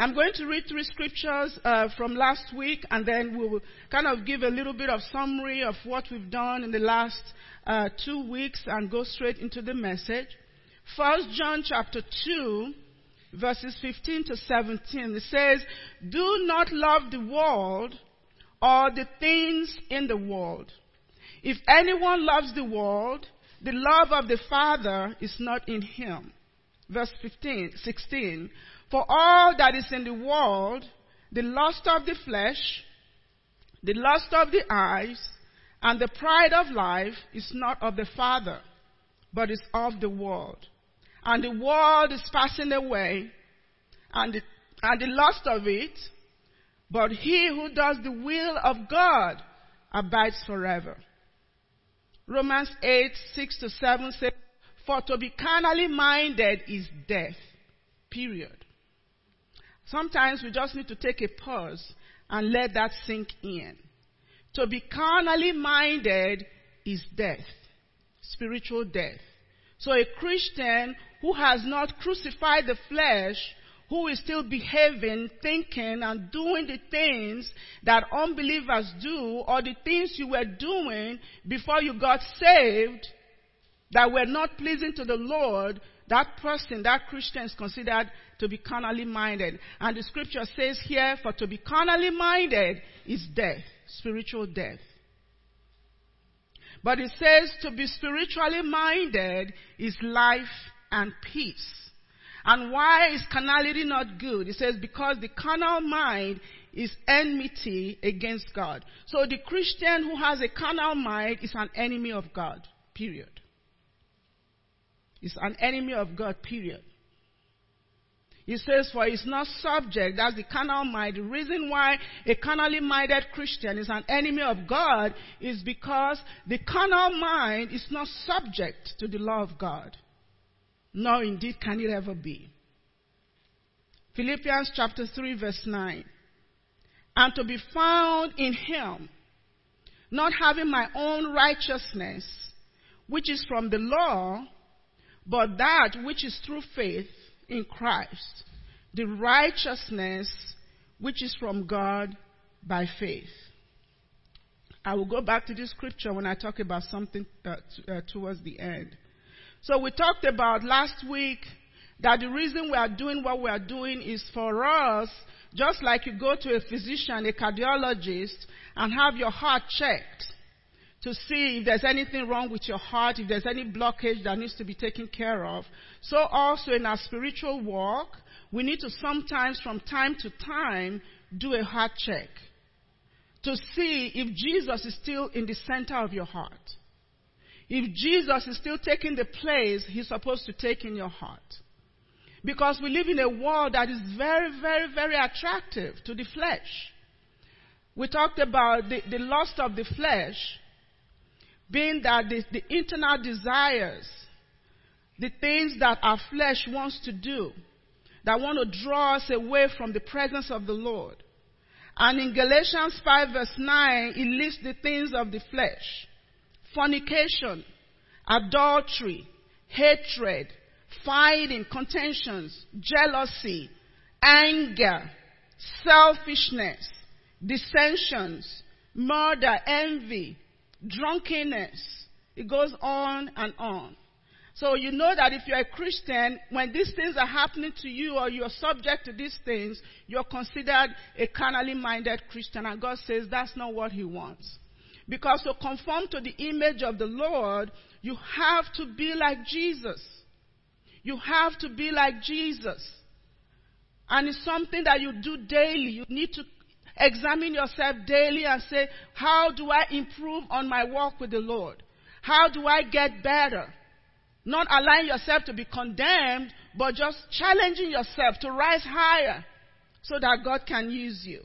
I'm going to read three scriptures uh, from last week, and then we will kind of give a little bit of summary of what we've done in the last uh, two weeks and go straight into the message. First John chapter 2, verses 15 to 17. It says, Do not love the world or the things in the world. If anyone loves the world, the love of the Father is not in him. Verse 15, 16. For all that is in the world, the lust of the flesh, the lust of the eyes, and the pride of life is not of the Father, but is of the world. And the world is passing away, and the, and the lust of it, but he who does the will of God abides forever. Romans 8, 6 to 7 says, For to be carnally minded is death. Period. Sometimes we just need to take a pause and let that sink in. To be carnally minded is death, spiritual death. So a Christian who has not crucified the flesh, who is still behaving, thinking, and doing the things that unbelievers do, or the things you were doing before you got saved that were not pleasing to the Lord, that person, that Christian is considered to be carnally minded. And the scripture says here, for to be carnally minded is death, spiritual death. But it says to be spiritually minded is life and peace. And why is carnality not good? It says because the carnal mind is enmity against God. So the Christian who has a carnal mind is an enemy of God. Period. Is an enemy of God, period. He says, For it's not subject, that's the carnal mind. The reason why a carnally minded Christian is an enemy of God is because the carnal mind is not subject to the law of God. Nor indeed can it ever be. Philippians chapter 3, verse 9. And to be found in him, not having my own righteousness, which is from the law, but that which is through faith in Christ, the righteousness which is from God by faith. I will go back to this scripture when I talk about something uh, t- uh, towards the end. So we talked about last week that the reason we are doing what we are doing is for us, just like you go to a physician, a cardiologist, and have your heart checked to see if there's anything wrong with your heart, if there's any blockage that needs to be taken care of. So also in our spiritual walk, we need to sometimes from time to time do a heart check to see if Jesus is still in the center of your heart. If Jesus is still taking the place he's supposed to take in your heart. Because we live in a world that is very, very, very attractive to the flesh. We talked about the, the lust of the flesh being that the, the internal desires, the things that our flesh wants to do, that want to draw us away from the presence of the Lord. And in Galatians 5 verse 9, it lists the things of the flesh. Fornication, adultery, hatred, fighting, contentions, jealousy, anger, selfishness, dissensions, murder, envy, drunkenness. It goes on and on. So you know that if you're a Christian, when these things are happening to you or you're subject to these things, you're considered a carnally minded Christian. And God says that's not what He wants. Because to conform to the image of the Lord, you have to be like Jesus. You have to be like Jesus. And it's something that you do daily. You need to Examine yourself daily and say, how do I improve on my walk with the Lord? How do I get better? Not allowing yourself to be condemned, but just challenging yourself to rise higher so that God can use you.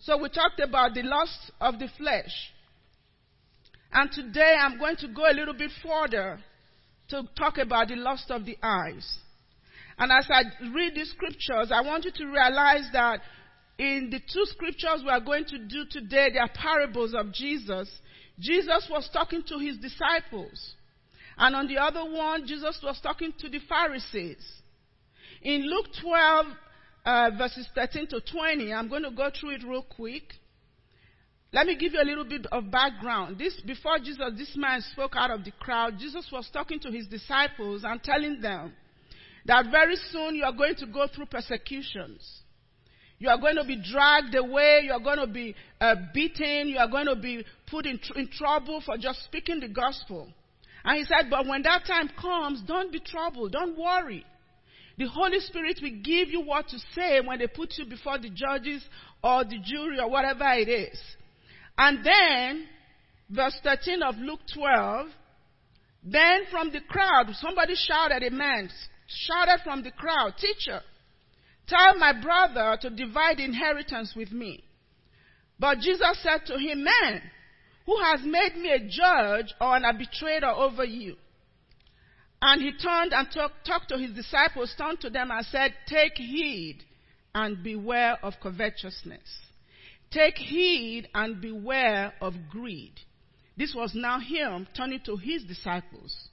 So we talked about the lust of the flesh. And today I'm going to go a little bit further to talk about the lust of the eyes. And as I read these scriptures, I want you to realize that in the two scriptures we are going to do today, they are parables of Jesus. Jesus was talking to his disciples. And on the other one, Jesus was talking to the Pharisees. In Luke 12, uh, verses 13 to 20. I'm going to go through it real quick. Let me give you a little bit of background. This, before Jesus, this man spoke out of the crowd, Jesus was talking to his disciples and telling them that very soon you are going to go through persecutions. You are going to be dragged away. You are going to be uh, beaten. You are going to be put in, tr- in trouble for just speaking the gospel. And he said, but when that time comes, don't be troubled. Don't worry. The Holy Spirit will give you what to say when they put you before the judges or the jury or whatever it is. And then, verse 13 of Luke 12, then from the crowd, somebody shouted, a man shouted from the crowd, Teacher, tell my brother to divide inheritance with me. But Jesus said to him, Man, who has made me a judge or an arbitrator over you? And he turned and talk, talked to his disciples, turned to them and said, Take heed and beware of covetousness. Take heed and beware of greed. This was now him turning to his disciples.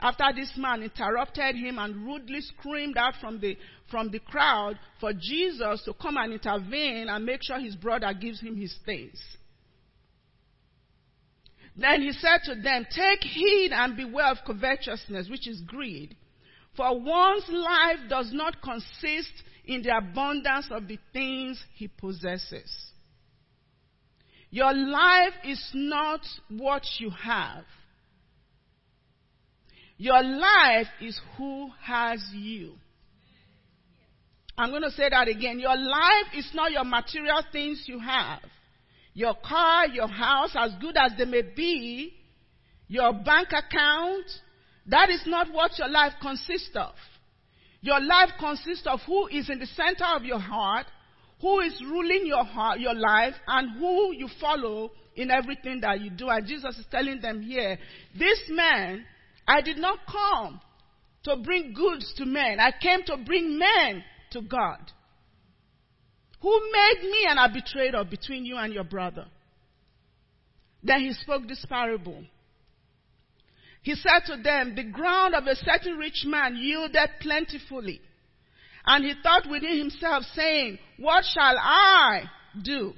After this man interrupted him and rudely screamed out from the, from the crowd for Jesus to come and intervene and make sure his brother gives him his things. Then he said to them, Take heed and beware of covetousness, which is greed. For one's life does not consist in the abundance of the things he possesses. Your life is not what you have. Your life is who has you. I'm going to say that again. Your life is not your material things you have. Your car, your house, as good as they may be, your bank account, that is not what your life consists of. Your life consists of who is in the center of your heart who is ruling your heart, your life, and who you follow in everything that you do. And Jesus is telling them here, this man, I did not come to bring goods to men. I came to bring men to God. Who made me an arbitrator between you and your brother? Then he spoke this parable. He said to them, The ground of a certain rich man yielded plentifully. And he thought within himself, saying, What shall I do?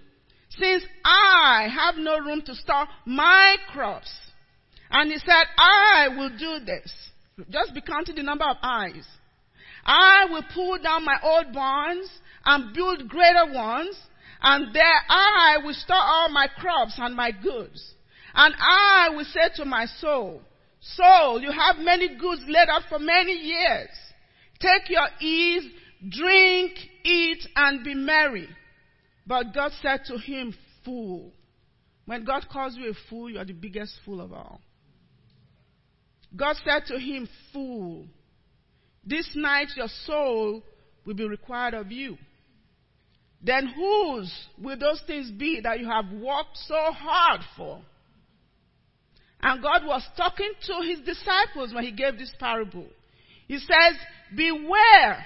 Since I have no room to store my crops. And he said, I will do this. Just be counting the number of eyes. I will pull down my old barns and build greater ones, and there I will store all my crops and my goods. And I will say to my soul, Soul, you have many goods laid up for many years. Take your ease, drink, eat, and be merry. But God said to him, Fool. When God calls you a fool, you are the biggest fool of all. God said to him, Fool, this night your soul will be required of you. Then whose will those things be that you have worked so hard for? And God was talking to his disciples when he gave this parable. He says, Beware.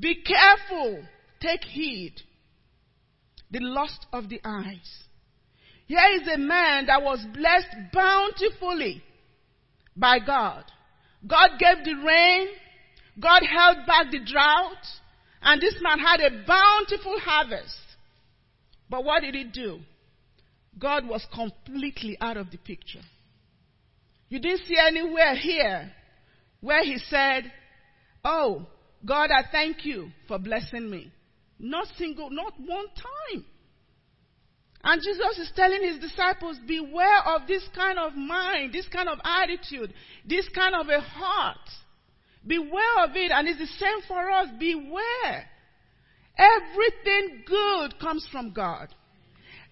Be careful. Take heed. The lust of the eyes. Here is a man that was blessed bountifully by God. God gave the rain. God held back the drought. And this man had a bountiful harvest. But what did he do? God was completely out of the picture. You didn't see anywhere here where he said, Oh, God, I thank you for blessing me. Not single, not one time. And Jesus is telling his disciples, beware of this kind of mind, this kind of attitude, this kind of a heart. Beware of it, and it's the same for us. Beware. Everything good comes from God.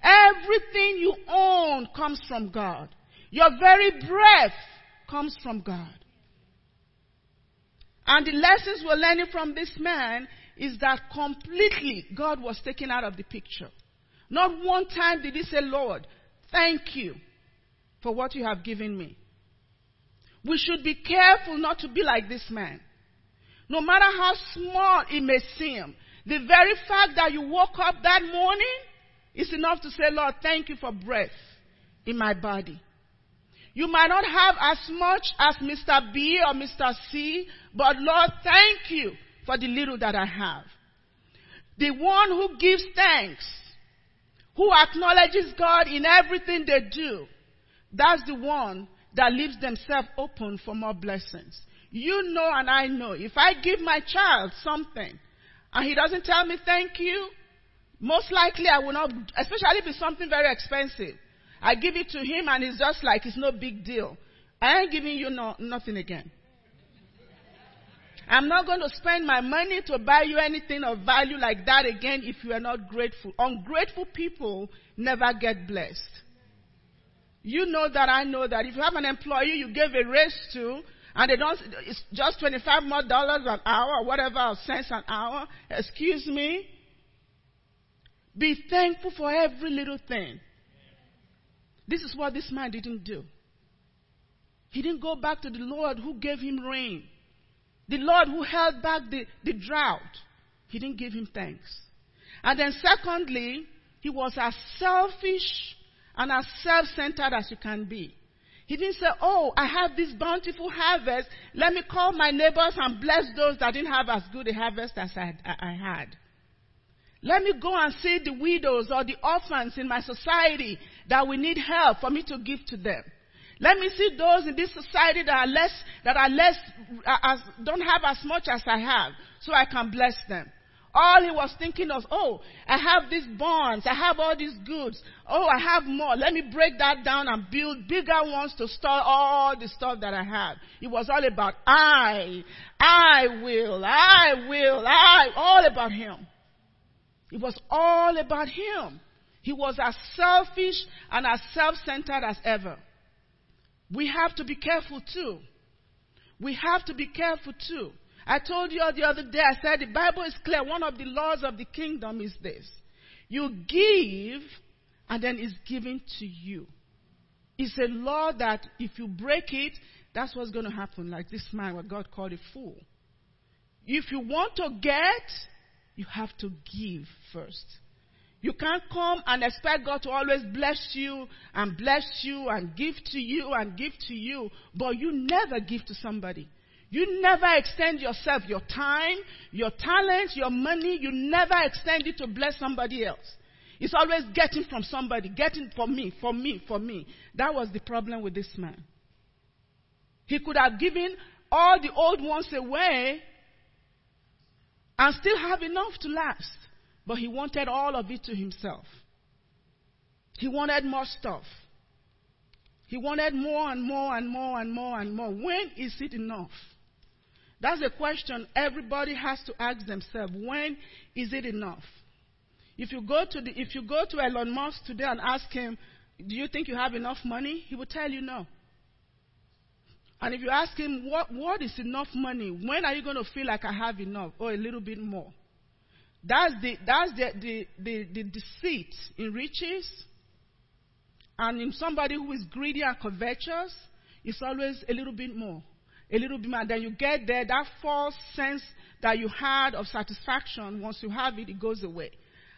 Everything you own comes from God. Your very breath comes from God. And the lessons we're learning from this man is that completely God was taken out of the picture. Not one time did he say, Lord, thank you for what you have given me. We should be careful not to be like this man. No matter how small it may seem, the very fact that you woke up that morning is enough to say, Lord, thank you for breath in my body. You might not have as much as Mr. B or Mr. C, but Lord, thank you for the little that I have. The one who gives thanks, who acknowledges God in everything they do, that's the one that leaves themselves open for more blessings. You know and I know, if I give my child something and he doesn't tell me thank you, most likely I will not, especially if it's something very expensive. I give it to him and it's just like it's no big deal. I ain't giving you no, nothing again. I'm not going to spend my money to buy you anything of value like that again if you are not grateful. Ungrateful people never get blessed. You know that I know that if you have an employee you gave a raise to, and they don't, it's just 25 more dollars an hour whatever, or cents an hour, excuse me. Be thankful for every little thing. This is what this man didn't do. He didn't go back to the Lord who gave him rain. The Lord who held back the, the drought. He didn't give him thanks. And then secondly, he was as selfish and as self-centered as you can be. He didn't say, oh, I have this bountiful harvest. Let me call my neighbors and bless those that didn't have as good a harvest as I, I had. Let me go and see the widows or the orphans in my society that we need help for me to give to them. Let me see those in this society that are less, that are less, uh, as, don't have as much as I have, so I can bless them. All he was thinking of, oh, I have these bonds, I have all these goods, oh, I have more. Let me break that down and build bigger ones to store all the stuff that I have. It was all about I, I will, I will, I, all about him. It was all about him. He was as selfish and as self-centered as ever. We have to be careful too. We have to be careful too. I told you the other day, I said the Bible is clear. One of the laws of the kingdom is this. You give and then it's given to you. It's a law that if you break it, that's what's going to happen. Like this man, what God called a fool. If you want to get, you have to give first. You can't come and expect God to always bless you and bless you and give to you and give to you, but you never give to somebody. You never extend yourself, your time, your talent, your money, you never extend it to bless somebody else. It's always getting from somebody, getting for me, for me, for me. That was the problem with this man. He could have given all the old ones away and still have enough to last. But he wanted all of it to himself. He wanted more stuff. He wanted more and more and more and more and more. When is it enough? That's a question everybody has to ask themselves. When is it enough? If you go to the, if you go to Elon Musk today and ask him, do you think you have enough money? He will tell you no. And if you ask him, what, what is enough money? When are you going to feel like I have enough? Or a little bit more? That's the, that's the, the, the, the deceit in riches. And in somebody who is greedy and covetous, it's always a little bit more. A little bit more. And then you get there, that false sense that you had of satisfaction, once you have it, it goes away.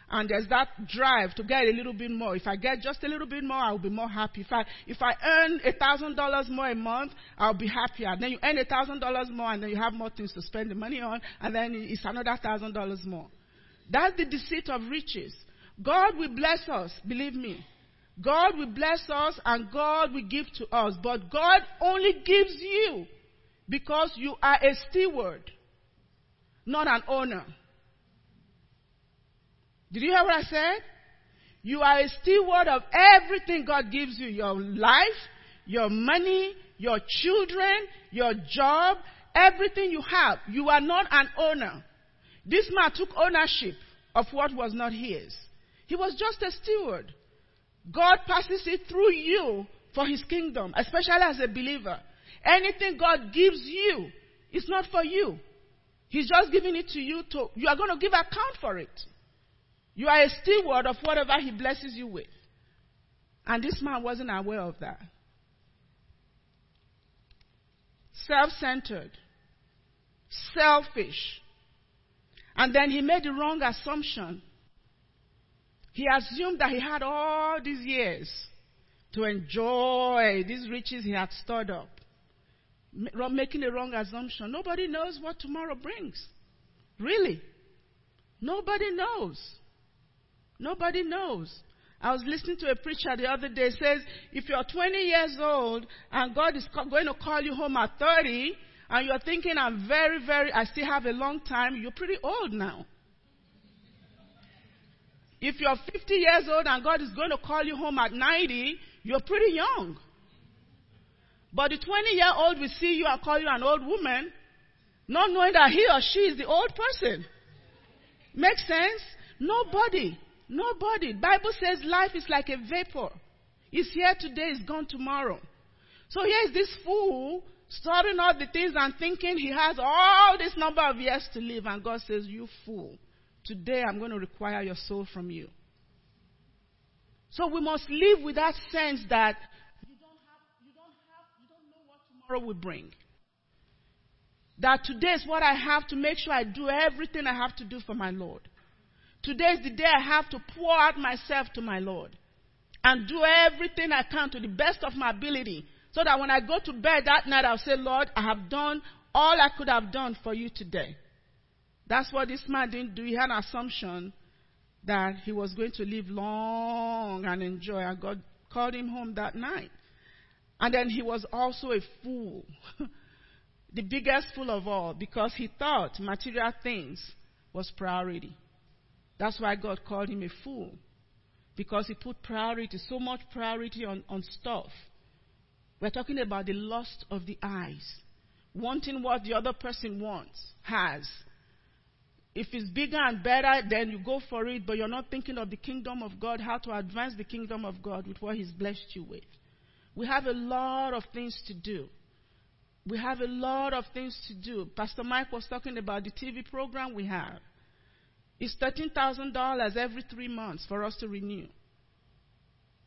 And there's that drive to get a little bit more. If I get just a little bit more, I'll be more happy. If I, if I earn a thousand dollars more a month, I'll be happier. Then you earn a thousand dollars more and then you have more things to spend the money on and then it's another thousand dollars more. That's the deceit of riches. God will bless us, believe me. God will bless us and God will give to us. But God only gives you because you are a steward, not an owner. Did you hear what I said? You are a steward of everything God gives you your life, your money, your children, your job, everything you have. You are not an owner. This man took ownership of what was not his. He was just a steward. God passes it through you for his kingdom, especially as a believer. Anything God gives you is not for you. He's just giving it to you to, you are going to give account for it. You are a steward of whatever he blesses you with. And this man wasn't aware of that. Self centered, selfish, and then he made the wrong assumption. He assumed that he had all these years to enjoy these riches he had stored up. Making a wrong assumption. Nobody knows what tomorrow brings. Really? Nobody knows. Nobody knows. I was listening to a preacher the other day says if you're 20 years old and God is going to call you home at 30 and you're thinking I'm very very I still have a long time, you're pretty old now. If you're 50 years old and God is going to call you home at 90, you're pretty young. But the 20 year old will see you and call you an old woman, not knowing that he or she is the old person. Makes sense? Nobody Nobody. Bible says life is like a vapor. It's here today, it's gone tomorrow. So here is this fool starting all the things and thinking he has all this number of years to live, and God says, You fool. Today I'm going to require your soul from you. So we must live with that sense that you don't have, you don't have, you don't know what tomorrow will bring. That today is what I have to make sure I do everything I have to do for my Lord. Today is the day I have to pour out myself to my Lord and do everything I can to the best of my ability so that when I go to bed that night, I'll say, Lord, I have done all I could have done for you today. That's what this man didn't do. He had an assumption that he was going to live long and enjoy, and God called him home that night. And then he was also a fool, the biggest fool of all, because he thought material things was priority. That's why God called him a fool. Because he put priority, so much priority on, on stuff. We're talking about the lust of the eyes. Wanting what the other person wants, has. If it's bigger and better, then you go for it, but you're not thinking of the kingdom of God, how to advance the kingdom of God with what He's blessed you with. We have a lot of things to do. We have a lot of things to do. Pastor Mike was talking about the TV program we have. It's $13,000 every three months for us to renew.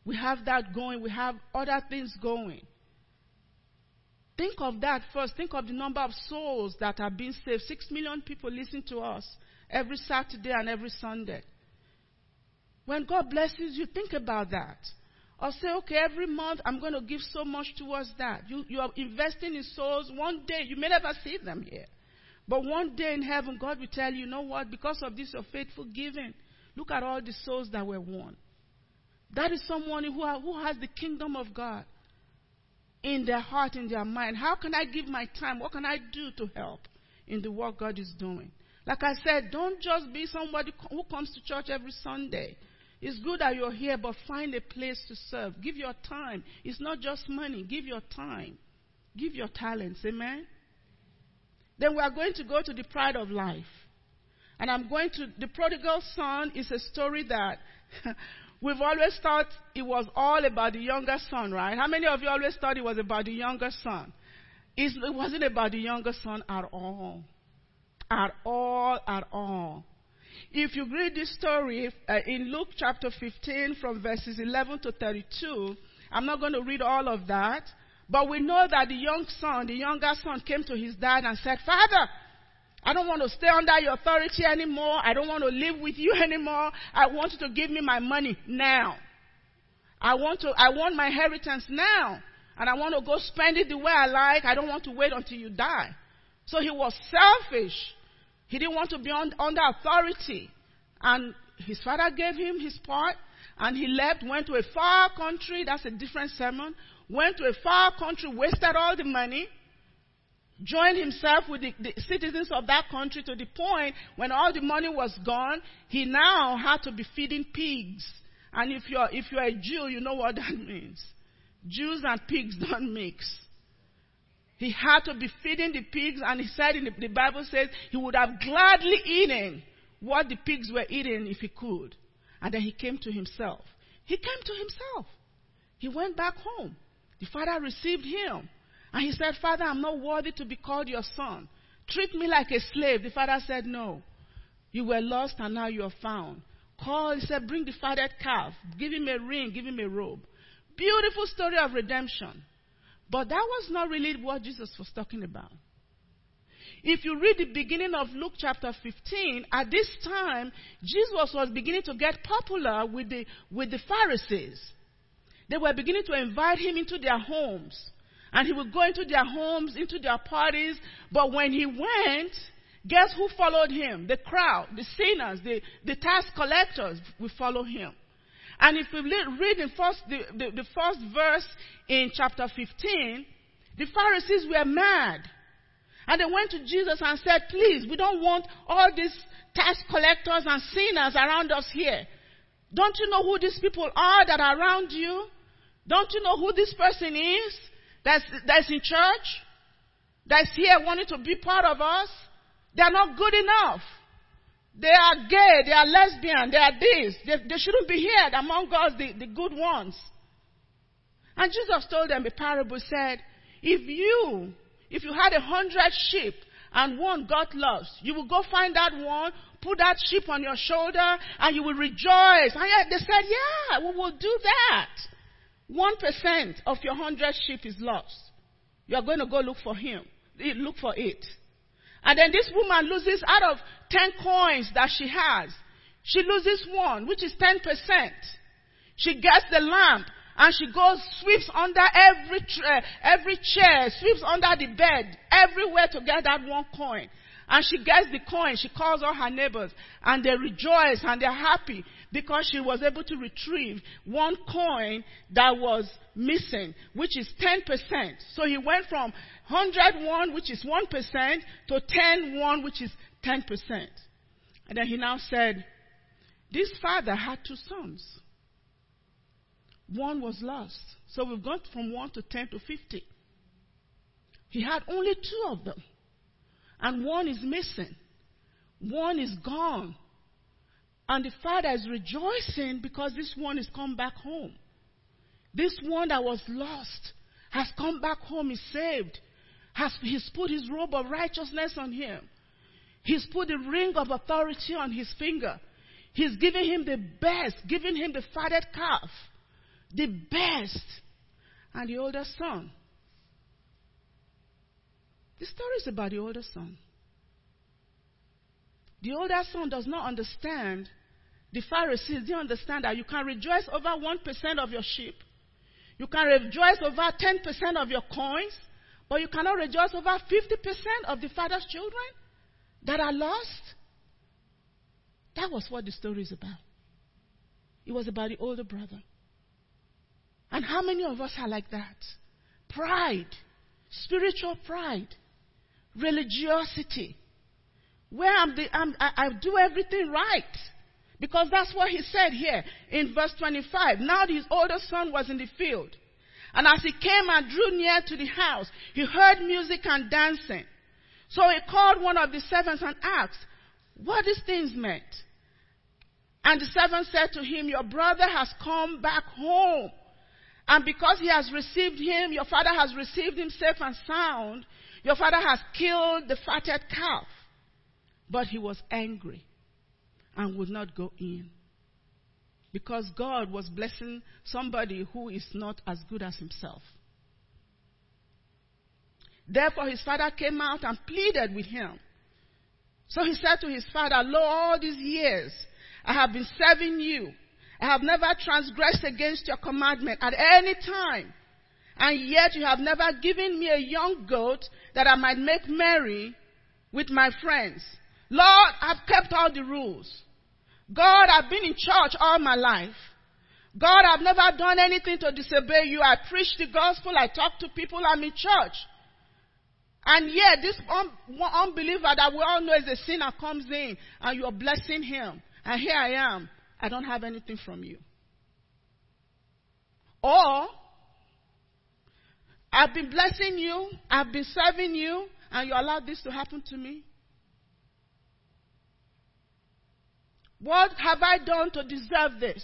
We have that going. We have other things going. Think of that first. Think of the number of souls that are being saved. Six million people listen to us every Saturday and every Sunday. When God blesses you, think about that. Or say, okay, every month I'm going to give so much towards that. You, you are investing in souls. One day, you may never see them here. But one day in heaven, God will tell you, you know what? Because of this, your faithful giving, look at all the souls that were won. That is someone who, who has the kingdom of God in their heart, in their mind. How can I give my time? What can I do to help in the work God is doing? Like I said, don't just be somebody who comes to church every Sunday. It's good that you're here, but find a place to serve. Give your time. It's not just money. Give your time. Give your talents. Amen? Then we are going to go to the pride of life. And I'm going to, the prodigal son is a story that we've always thought it was all about the younger son, right? How many of you always thought it was about the younger son? It's, it wasn't about the younger son at all. At all, at all. If you read this story uh, in Luke chapter 15 from verses 11 to 32, I'm not going to read all of that. But we know that the young son, the younger son, came to his dad and said, Father, I don't want to stay under your authority anymore. I don't want to live with you anymore. I want you to give me my money now. I want to, I want my inheritance now. And I want to go spend it the way I like. I don't want to wait until you die. So he was selfish. He didn't want to be on, under authority. And his father gave him his part. And he left, went to a far country. That's a different sermon went to a far country, wasted all the money, joined himself with the, the, citizens of that country to the point when all the money was gone, he now had to be feeding pigs. And if you're, if you're a Jew, you know what that means. Jews and pigs don't mix. He had to be feeding the pigs, and he said in the, the Bible says he would have gladly eaten what the pigs were eating if he could. And then he came to himself. He came to himself. He went back home. The father received him. And he said, Father, I'm not worthy to be called your son. Treat me like a slave. The father said, No. You were lost and now you are found. Call, he said, Bring the fatted calf. Give him a ring. Give him a robe. Beautiful story of redemption. But that was not really what Jesus was talking about. If you read the beginning of Luke chapter 15, at this time, Jesus was beginning to get popular with the, with the Pharisees. They were beginning to invite him into their homes. And he would go into their homes, into their parties. But when he went, Guess who followed him? The crowd, the sinners, the, the tax collectors will follow him. And if we read in first, the, the, the first verse in chapter 15, the Pharisees were mad. And they went to Jesus and said, please, we don't want all these tax collectors and sinners around us here. Don't you know who these people are that are around you? Don't you know who this person is that's, that's in church? That's here wanting to be part of us? They are not good enough. They are gay, they are lesbian, they are this. They, they shouldn't be here among us, the, the good ones. And Jesus told them a parable, said, if you, if you had a hundred sheep and one got lost, you will go find that one, put that sheep on your shoulder, and you will rejoice. And they said, yeah, we will do that. One percent of your hundred sheep is lost. You are going to go look for him, look for it. And then this woman loses out of 10 coins that she has. She loses one, which is 10%. She gets the lamp and she goes, sweeps under every, tra- every chair, sweeps under the bed, everywhere to get that one coin. And she gets the coin. She calls all her neighbors and they rejoice and they're happy because she was able to retrieve one coin that was missing, which is 10%. So he went from 101, which is 1%, to 10, 1, which is 10%. And then he now said, this father had two sons. One was lost. So we've gone from 1 to 10 to 50. He had only two of them. And one is missing. One is gone. And the father is rejoicing because this one has come back home. This one that was lost has come back home, is saved. Has, he's put his robe of righteousness on him. He's put the ring of authority on his finger. He's giving him the best, giving him the fatted calf. The best. And the older son. The story is about the older son. The older son does not understand the Pharisees didn't understand that you can rejoice over 1% of your sheep. You can rejoice over 10% of your coins, but you cannot rejoice over 50% of the father's children that are lost. That was what the story is about. It was about the older brother. And how many of us are like that? Pride, spiritual pride, religiosity. Where I'm the, I'm, I, I do everything right. Because that's what he said here in verse 25. Now his older son was in the field. And as he came and drew near to the house, he heard music and dancing. So he called one of the servants and asked, what these things meant. And the servant said to him, your brother has come back home. And because he has received him, your father has received him safe and sound. Your father has killed the fatted calf. But he was angry and would not go in. Because God was blessing somebody who is not as good as himself. Therefore, his father came out and pleaded with him. So he said to his father, Lo, all these years I have been serving you. I have never transgressed against your commandment at any time. And yet you have never given me a young goat that I might make merry with my friends. Lord, I've kept all the rules. God, I've been in church all my life. God, I've never done anything to disobey you. I preach the gospel. I talk to people. I'm in church. And yet, this un- unbeliever that we all know is a sinner comes in and you're blessing him. And here I am. I don't have anything from you. Or, I've been blessing you. I've been serving you. And you allowed this to happen to me. What have I done to deserve this?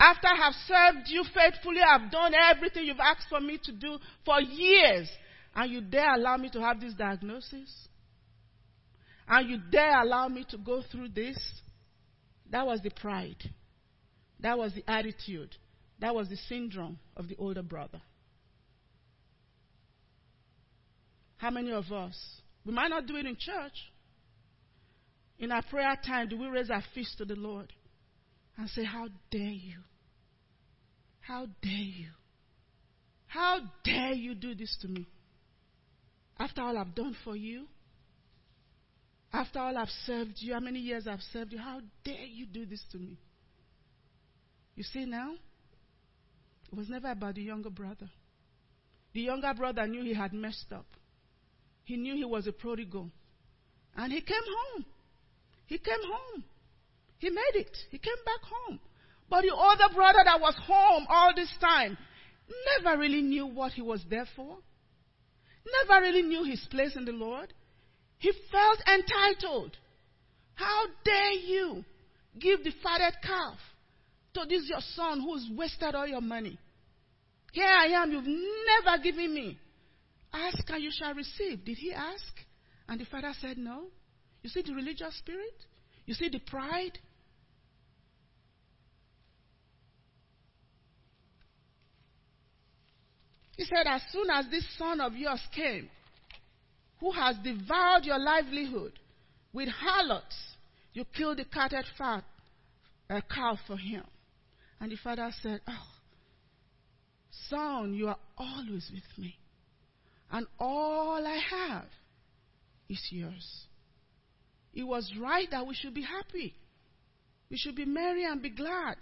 After I have served you faithfully, I've done everything you've asked for me to do for years, and you dare allow me to have this diagnosis? And you dare allow me to go through this? That was the pride. That was the attitude. That was the syndrome of the older brother. How many of us? We might not do it in church, in our prayer time, do we raise our fists to the Lord and say, How dare you? How dare you? How dare you do this to me? After all I've done for you? After all I've served you, how many years I've served you, how dare you do this to me? You see now? It was never about the younger brother. The younger brother knew he had messed up. He knew he was a prodigal. And he came home. He came home. He made it. He came back home. But the other brother that was home all this time never really knew what he was there for. Never really knew his place in the Lord. He felt entitled. How dare you give the fatted calf to this your son who's wasted all your money? Here I am, you've never given me. Ask and you shall receive. Did he ask? And the father said no. You see the religious spirit? You see the pride? He said, As soon as this son of yours came, who has devoured your livelihood with harlots, you killed the catted fat, a cow for him. And the father said, Oh, son, you are always with me. And all I have is yours. It was right that we should be happy. We should be merry and be glad.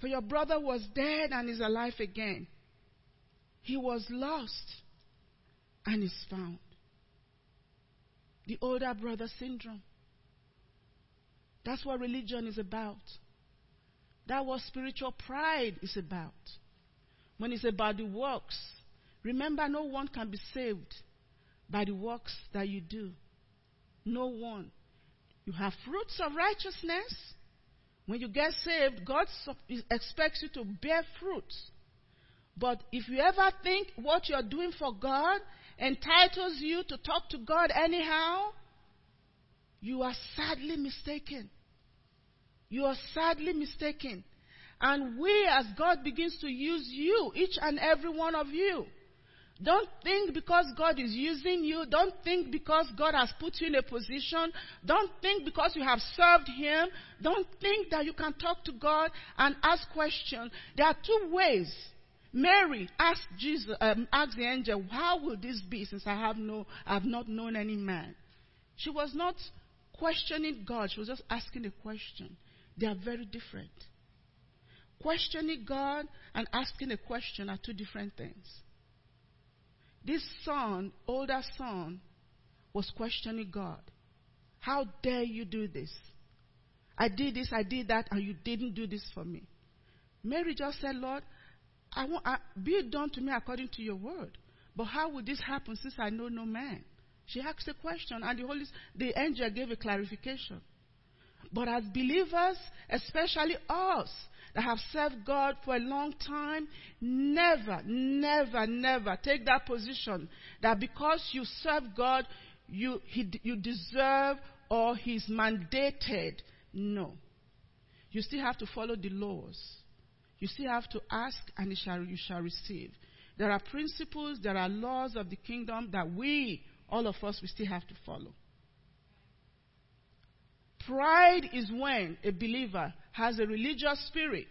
For your brother was dead and is alive again. He was lost and is found. The older brother syndrome. That's what religion is about. That's what spiritual pride is about. When it's about the works, remember no one can be saved by the works that you do. No one. You have fruits of righteousness. When you get saved, God expects you to bear fruits. But if you ever think what you're doing for God entitles you to talk to God anyhow, you are sadly mistaken. You are sadly mistaken. And we, as God begins to use you, each and every one of you, don't think because God is using you, don't think because God has put you in a position, don't think because you have served Him, don't think that you can talk to God and ask questions. There are two ways. Mary asked Jesus, um, asked the angel, "How will this be since I have no, I have not known any man?" She was not questioning God; she was just asking a question. They are very different. Questioning God and asking a question are two different things. This son, older son, was questioning God. How dare you do this? I did this, I did that, and you didn't do this for me. Mary just said, Lord, I want, I, be it done to me according to your word. But how would this happen since I know no man? She asked a question, and the Holy, the angel gave a clarification. But as believers, especially us, that have served God for a long time, never, never, never take that position that because you serve God, you, he, you deserve or He's mandated. No. You still have to follow the laws. You still have to ask and shall, you shall receive. There are principles, there are laws of the kingdom that we, all of us, we still have to follow. Pride is when a believer has a religious spirit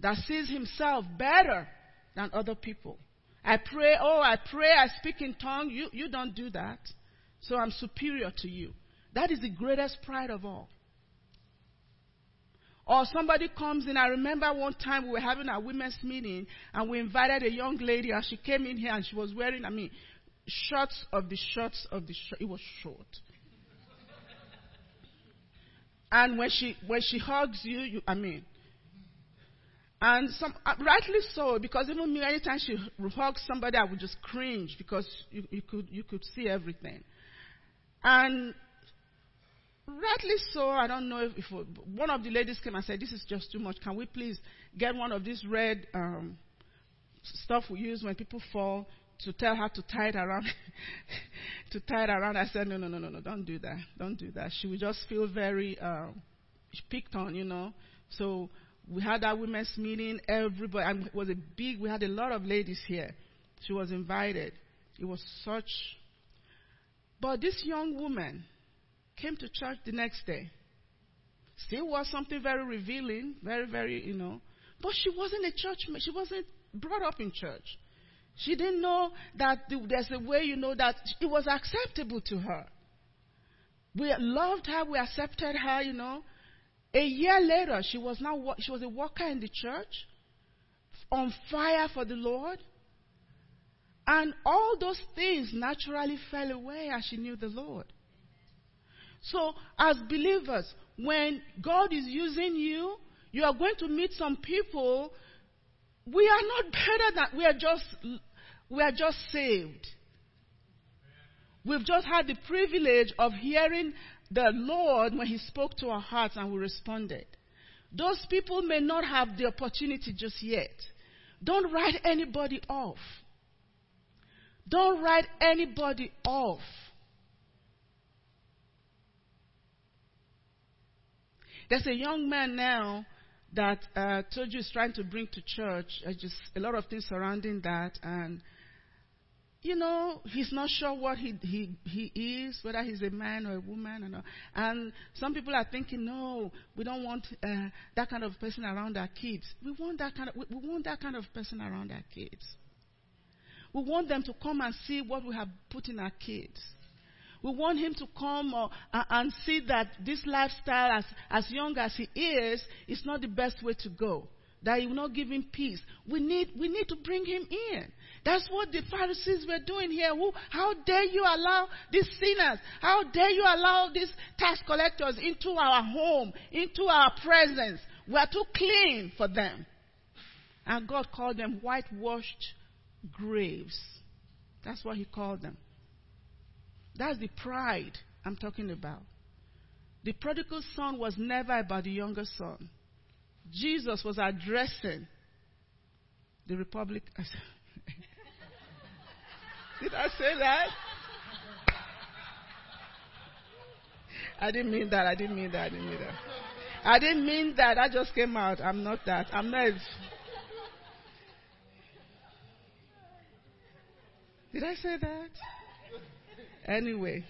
that sees himself better than other people. I pray, oh, I pray, I speak in tongue. You, you don't do that. So I'm superior to you. That is the greatest pride of all. Or somebody comes in. I remember one time we were having a women's meeting and we invited a young lady and she came in here and she was wearing, I mean, shorts of the shorts of the short. It was short. And when she when she hugs you, you I mean, and some uh, rightly so because even me, anytime she hugs somebody, I would just cringe because you, you could you could see everything. And rightly so, I don't know if, if, one of the ladies came and said, "This is just too much. Can we please get one of these red um, stuff we use when people fall to tell her to tie it around, to tie it around. I said, no, no, no, no, no, don't do that. Don't do that. She would just feel very uh, picked on, you know. So we had that women's meeting. Everybody, and it was a big, we had a lot of ladies here. She was invited. It was such. But this young woman came to church the next day. Still was something very revealing, very, very, you know. But she wasn't a church, she wasn't brought up in church. She didn't know that there's a way you know that it was acceptable to her. We loved her, we accepted her, you know. A year later, she was now she was a worker in the church, on fire for the Lord. And all those things naturally fell away as she knew the Lord. So, as believers, when God is using you, you are going to meet some people. We are not better than we are just we are just saved. We've just had the privilege of hearing the Lord when He spoke to our hearts and we responded. Those people may not have the opportunity just yet. Don't write anybody off. Don't write anybody off. There's a young man now that uh, told you is trying to bring to church. Uh, just a lot of things surrounding that, and you know, he's not sure what he, he, he is, whether he's a man or a woman. And, and some people are thinking, no, we don't want uh, that kind of person around our kids. We want that kind of, we, we want that kind of person around our kids. We want them to come and see what we have put in our kids. We want him to come uh, and see that this lifestyle, as, as young as he is, is not the best way to go that he will not give him peace. We need, we need to bring him in. That's what the Pharisees were doing here. Who, how dare you allow these sinners? How dare you allow these tax collectors into our home, into our presence? We are too clean for them. And God called them whitewashed graves. That's what he called them. That's the pride I'm talking about. The prodigal son was never about the younger son. Jesus was addressing the Republic. Did I say that? I didn't mean that. I didn't mean that. I didn't mean that. I didn't mean that. I just came out. I'm not that. I'm not. Did I say that? Anyway,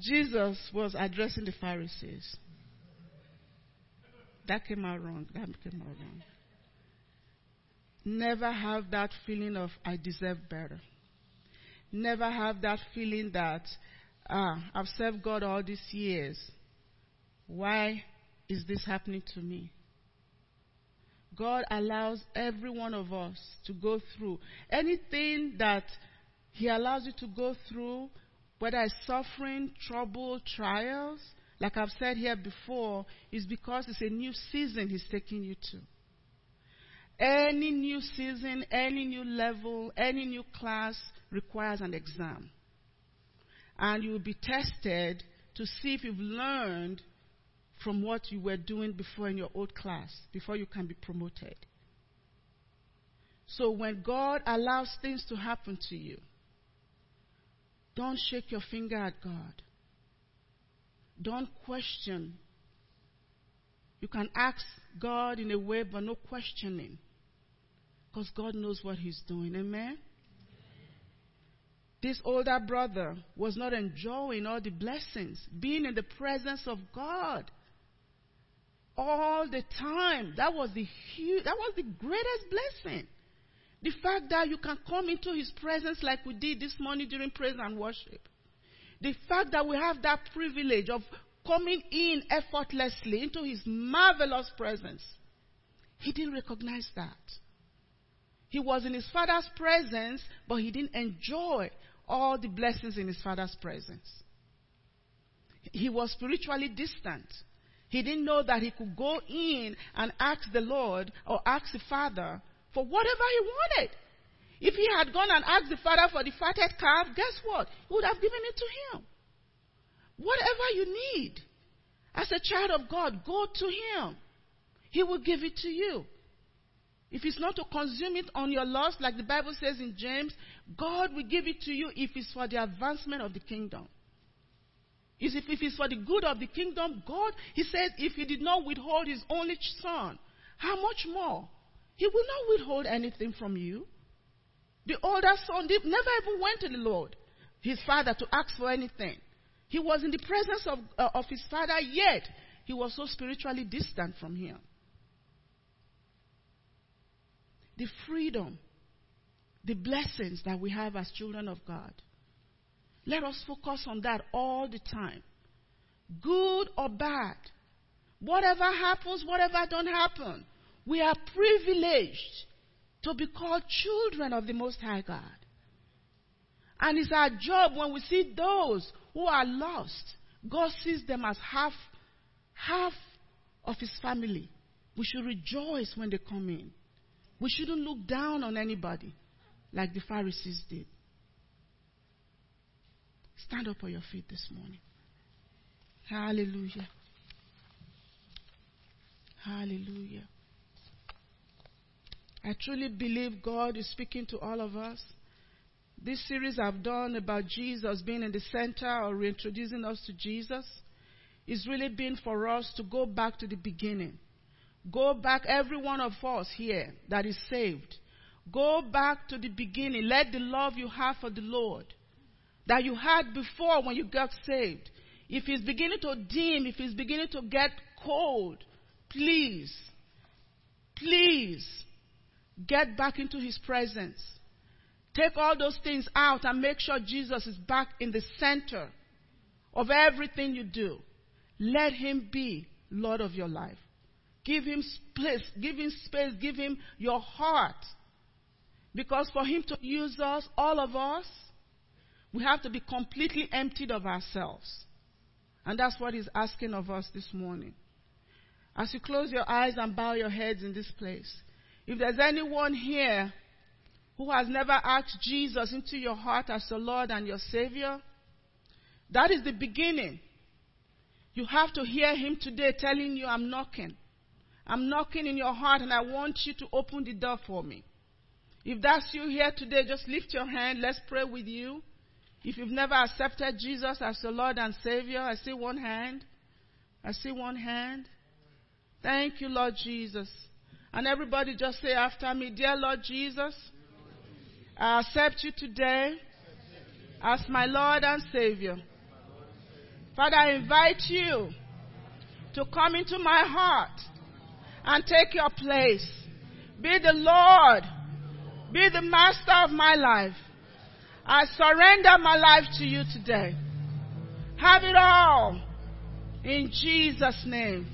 Jesus was addressing the Pharisees. That came out wrong. That came out wrong. Never have that feeling of, I deserve better. Never have that feeling that, ah, I've served God all these years. Why is this happening to me? God allows every one of us to go through anything that He allows you to go through, whether it's suffering, trouble, trials, like I've said here before, is because it's a new season He's taking you to. Any new season, any new level, any new class requires an exam. And you will be tested to see if you've learned from what you were doing before in your old class, before you can be promoted. So when God allows things to happen to you, don't shake your finger at God. Don't question. You can ask God in a way, but no questioning. Because God knows what He's doing. Amen? This older brother was not enjoying all the blessings, being in the presence of God all the time. That was the huge, that was the greatest blessing. The fact that you can come into His presence like we did this morning during praise and worship. The fact that we have that privilege of coming in effortlessly into his marvelous presence, he didn't recognize that. He was in his father's presence, but he didn't enjoy all the blessings in his father's presence. He was spiritually distant. He didn't know that he could go in and ask the Lord or ask the Father for whatever he wanted. If he had gone and asked the father for the fatted calf, guess what? He would have given it to him. Whatever you need as a child of God, go to him. He will give it to you. If it's not to consume it on your loss, like the Bible says in James, God will give it to you if it's for the advancement of the kingdom. Is If it's for the good of the kingdom, God, He says, if He did not withhold His only Son, how much more? He will not withhold anything from you. The older son never even went to the Lord, his father, to ask for anything. He was in the presence of, uh, of his father, yet he was so spiritually distant from him. The freedom, the blessings that we have as children of God. Let us focus on that all the time. good or bad. Whatever happens, whatever don't happen, we are privileged to be called children of the Most High God. And it's our job when we see those who are lost, God sees them as half, half of His family. We should rejoice when they come in. We shouldn't look down on anybody like the Pharisees did. Stand up on your feet this morning. Hallelujah. Hallelujah. I truly believe God is speaking to all of us. This series I've done about Jesus being in the center or reintroducing us to Jesus is really been for us to go back to the beginning. Go back, every one of us here that is saved. Go back to the beginning. Let the love you have for the Lord that you had before when you got saved, if it's beginning to dim, if it's beginning to get cold, please, please get back into His presence. Take all those things out and make sure Jesus is back in the center of everything you do. Let Him be Lord of your life. Give Him space, give Him space, give Him your heart. Because for Him to use us, all of us, we have to be completely emptied of ourselves. And that's what He's asking of us this morning. As you close your eyes and bow your heads in this place, if there's anyone here who has never asked Jesus into your heart as your Lord and your Savior, that is the beginning. You have to hear Him today telling you, I'm knocking. I'm knocking in your heart and I want you to open the door for me. If that's you here today, just lift your hand. Let's pray with you. If you've never accepted Jesus as your Lord and Savior, I see one hand. I see one hand. Thank you, Lord Jesus. And everybody just say after me, Dear Lord Jesus, I accept you today as my Lord and Savior. Father, I invite you to come into my heart and take your place. Be the Lord. Be the master of my life. I surrender my life to you today. Have it all. In Jesus' name.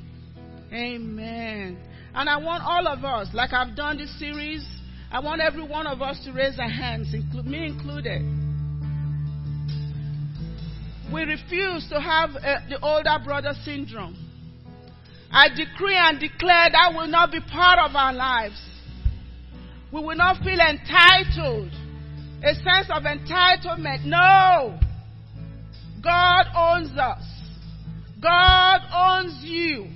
Amen. And I want all of us, like I've done this series, I want every one of us to raise our hands, me included. We refuse to have uh, the older brother syndrome. I decree and declare that will not be part of our lives. We will not feel entitled a sense of entitlement. No. God owns us. God owns you.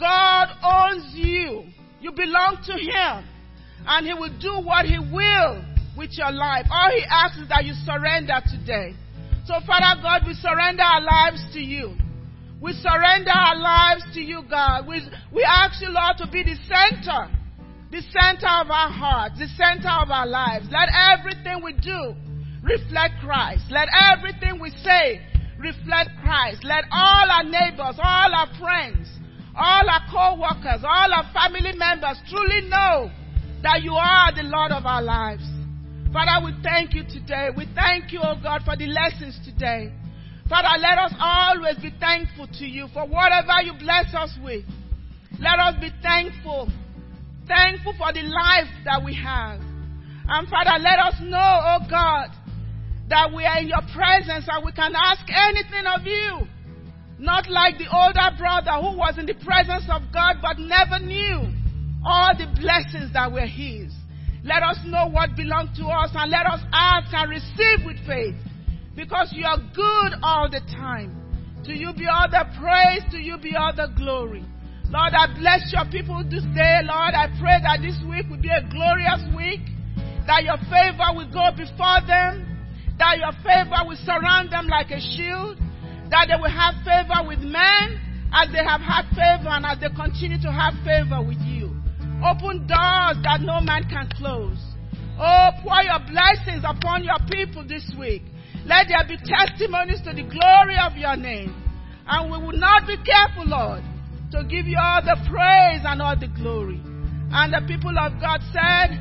God owns you. You belong to Him. And He will do what He will with your life. All He asks is that you surrender today. So, Father God, we surrender our lives to you. We surrender our lives to you, God. We, we ask you, Lord, to be the center the center of our hearts, the center of our lives. Let everything we do reflect Christ. Let everything we say reflect Christ. Let all our neighbors, all our friends, all our co-workers, all our family members truly know that you are the Lord of our lives. Father, we thank you today. We thank you, oh God, for the lessons today. Father, let us always be thankful to you for whatever you bless us with. Let us be thankful thankful for the life that we have. And Father, let us know, oh God, that we are in your presence and we can ask anything of you. Not like the older brother who was in the presence of God but never knew all the blessings that were his. Let us know what belongs to us and let us ask and receive with faith because you are good all the time. To you be all the praise, to you be all the glory. Lord, I bless your people this day. Lord, I pray that this week will be a glorious week, that your favor will go before them, that your favor will surround them like a shield, that they will have favor with men as they have had favor and as they continue to have favor with you. Open doors that no man can close. Oh, pour your blessings upon your people this week. Let there be testimonies to the glory of your name. And we will not be careful, Lord, to give you all the praise and all the glory. And the people of God said,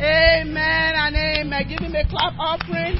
Amen and amen. Give him a clap offering.